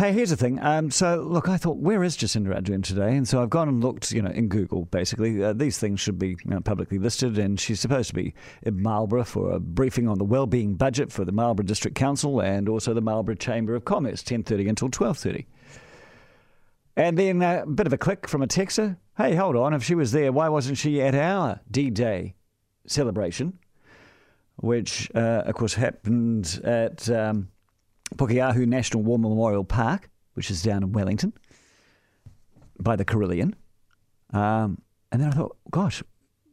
Hey, here's the thing. Um, so, look, I thought, where is Jacinda Ardern today? And so I've gone and looked, you know, in Google, basically. Uh, these things should be you know, publicly listed, and she's supposed to be in Marlborough for a briefing on the wellbeing budget for the Marlborough District Council and also the Marlborough Chamber of Commerce, 10.30 until 12.30. And then uh, a bit of a click from a texter. Hey, hold on. If she was there, why wasn't she at our D-Day celebration? Which, uh, of course, happened at... Um, Pukeahu National War Memorial Park, which is down in Wellington, by the Carillon. Um, and then I thought, gosh,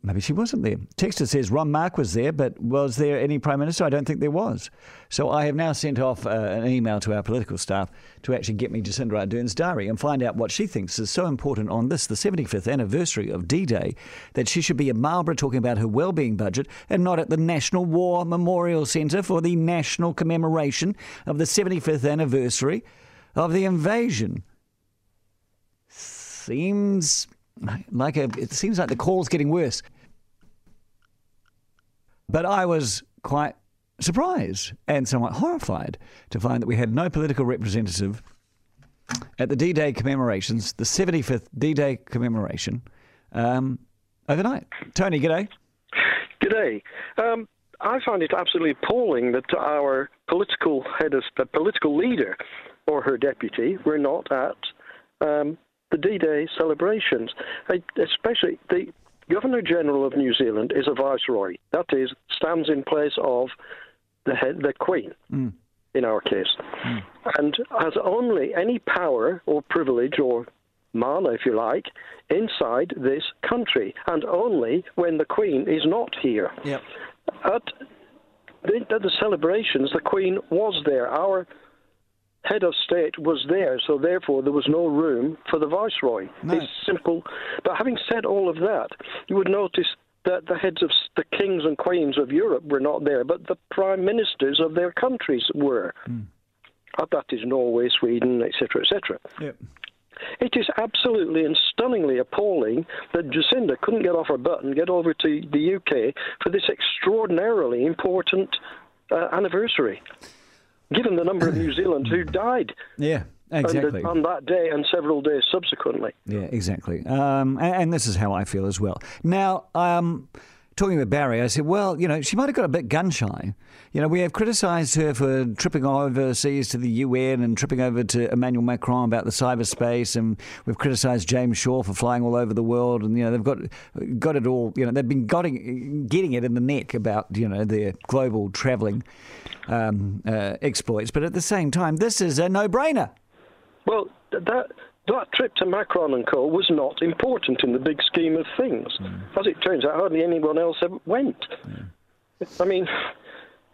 maybe she wasn't there. Texter says Ron Mark was there, but was there any Prime Minister? I don't think there was. So I have now sent off uh, an email to our political staff to actually get me Jacinda Ardern's diary and find out what she thinks is so important on this, the 75th anniversary of D Day, that she should be in Marlborough talking about her well-being budget and not at the National War Memorial Centre for the national commemoration of the 75th anniversary of the invasion. Seems like it seems like the call's getting worse. But I was quite surprised and somewhat horrified to find that we had no political representative at the D Day commemorations, the 75th D Day commemoration, um, overnight. Tony, g'day. G'day. Um, I find it absolutely appalling that our political head the political leader or her deputy were not at um, the D-Day celebrations, especially the Governor General of New Zealand is a viceroy. That is, stands in place of the head, the Queen. Mm. In our case, mm. and has only any power or privilege or mana, if you like, inside this country, and only when the Queen is not here. Yep. At the, at the celebrations, the Queen was there. Our head of state was there, so therefore there was no room for the viceroy. No. It's simple. But having said all of that, you would notice that the heads of the kings and queens of Europe were not there, but the prime ministers of their countries were. Mm. That is Norway, Sweden, etc., etc. Yep. It is absolutely and stunningly appalling that Jacinda couldn't get off her butt and get over to the UK for this extraordinarily important uh, anniversary given the number of New Zealanders who died. Yeah. Exactly. On that day and several days subsequently. Yeah, exactly. Um, and, and, this is how I feel as well. Now, um, talking with Barry, I said, well, you know, she might have got a bit gun shy. You know, we have criticised her for tripping overseas to the UN and tripping over to Emmanuel Macron about the cyberspace, and we've criticised James Shaw for flying all over the world, and you know they've got got it all. You know, they've been getting getting it in the neck about you know their global travelling um, uh, exploits, but at the same time, this is a no-brainer. Well, that that trip to Macron and Co was not important in the big scheme of things. Mm. As it turns out, hardly anyone else ever went. Yeah. I mean,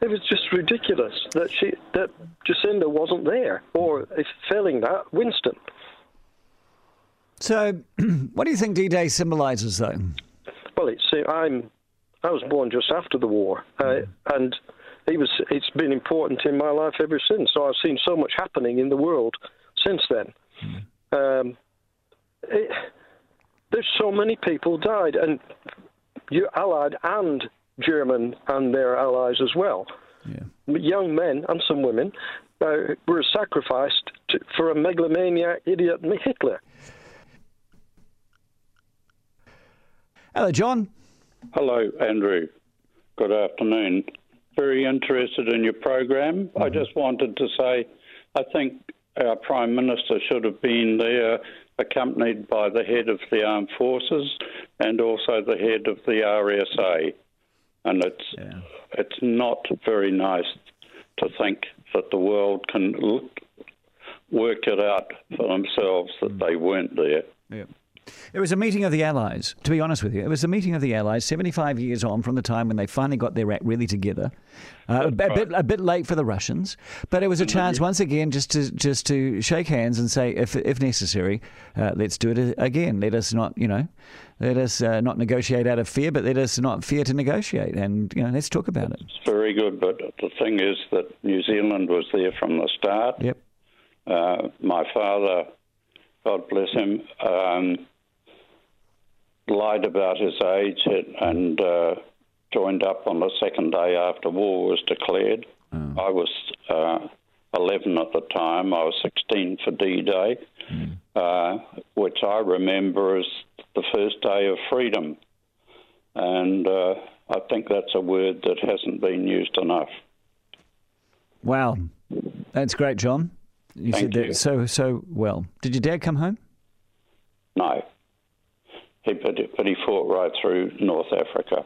it was just ridiculous that she that Jacinda wasn't there, or if failing that, Winston. So, what do you think D-Day symbolises, though? Well, it's I'm I was born just after the war, uh, and it was it's been important in my life ever since. So I've seen so much happening in the world since then. Mm. Um, it, there's so many people died, and you Allied and German and their allies as well. Yeah. Young men and some women uh, were sacrificed to, for a megalomaniac idiot Hitler. Hello, John. Hello, Andrew. Good afternoon. Very interested in your program. Mm-hmm. I just wanted to say I think our Prime Minister should have been there, accompanied by the head of the armed forces and also the head of the RSA. And it's yeah. it's not very nice to think that the world can look, work it out for themselves that mm. they weren't there. Yeah. It was a meeting of the Allies, to be honest with you. It was a meeting of the Allies 75 years on from the time when they finally got their act really together. Uh, a, bit, a bit late for the Russians, but it was a chance once again just to just to shake hands and say, if, if necessary, uh, let's do it again. Let us not, you know, let us uh, not negotiate out of fear, but let us not fear to negotiate. And, you know, let's talk about it. It's very good, but the thing is that New Zealand was there from the start. Yep. Uh, my father, God bless him, um, lied about his age and uh, joined up on the second day after war was declared. Oh. I was uh, 11 at the time. I was 16 for D Day, mm. uh, which I remember as the first day of freedom. And uh, I think that's a word that hasn't been used enough. Wow. That's great, John. You Thank said that so so well. Did your dad come home? No. He but, but he fought right through North Africa.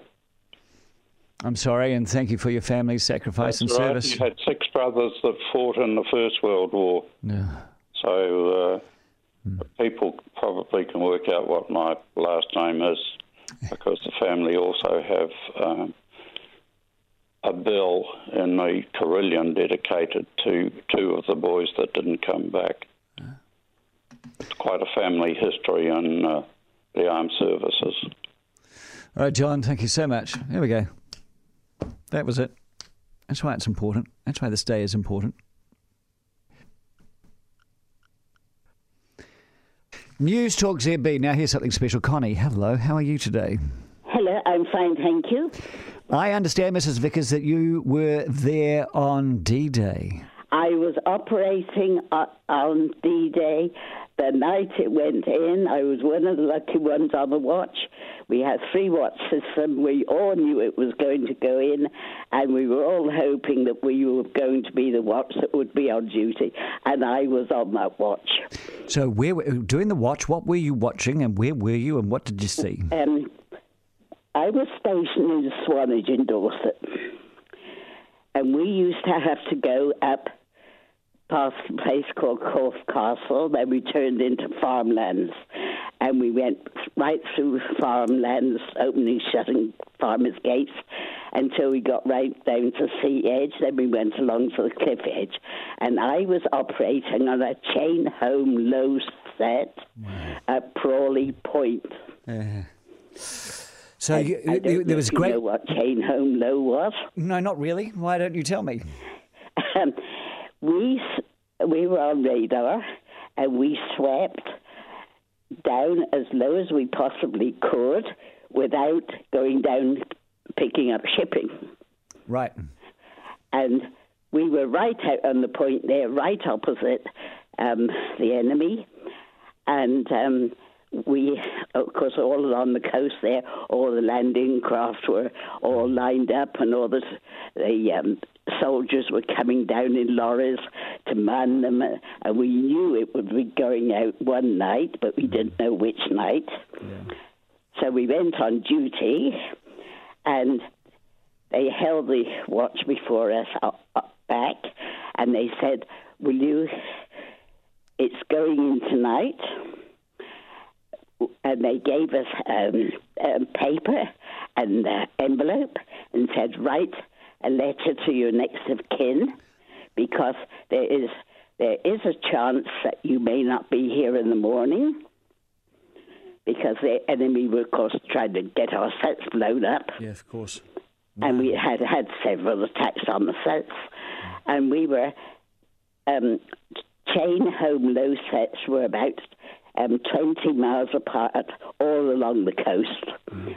I'm sorry, and thank you for your family's sacrifice That's and right. service. You had six brothers that fought in the First World War. Yeah. So uh, hmm. people probably can work out what my last name is because the family also have um, a bill in the Carillon dedicated to two of the boys that didn't come back. It's quite a family history in uh, the armed services. All right, John, thank you so much. Here we go. That was it. That's why it's important. That's why this day is important. News Talk ZB. Now here's something special. Connie, hello. How are you today? Hello, I'm fine, thank you. I understand, Mrs. Vickers, that you were there on D Day. I was operating uh, on D Day. The night it went in, I was one of the lucky ones on the watch. We had three watch system. We all knew it was going to go in, and we were all hoping that we were going to be the watch that would be on duty. And I was on that watch. So, where doing the watch? What were you watching, and where were you, and what did you see? Um, I was stationed in Swanage in Dorset, and we used to have to go up past a place called Corfe Castle. Then we turned into farmlands, and we went right through farmlands, opening, shutting farmers' gates until we got right down to sea edge. Then we went along to the cliff edge, and I was operating on a chain home low set wow. at Prawley Point. Uh. So I, you, I there was great. Know what chain home low was? No, not really. Why don't you tell me? We we were on radar, and we swept down as low as we possibly could without going down picking up shipping. Right. And we were right out on the point there, right opposite um, the enemy, and. Um, we, of course, all along the coast there, all the landing craft were all lined up, and all the, the um, soldiers were coming down in lorries to man them. And we knew it would be going out one night, but we didn't know which night. Yeah. So we went on duty, and they held the watch before us up, up back, and they said, "Will you? It's going in tonight." and they gave us um, um, paper and uh, envelope and said, write a letter to your next of kin because there is there is a chance that you may not be here in the morning because the enemy were, of course, trying to get our sets blown up. Yes, of course. And we had had several attacks on the sets, and we were um, chain home low sets were about um, 20 miles apart all along the coast. Mm.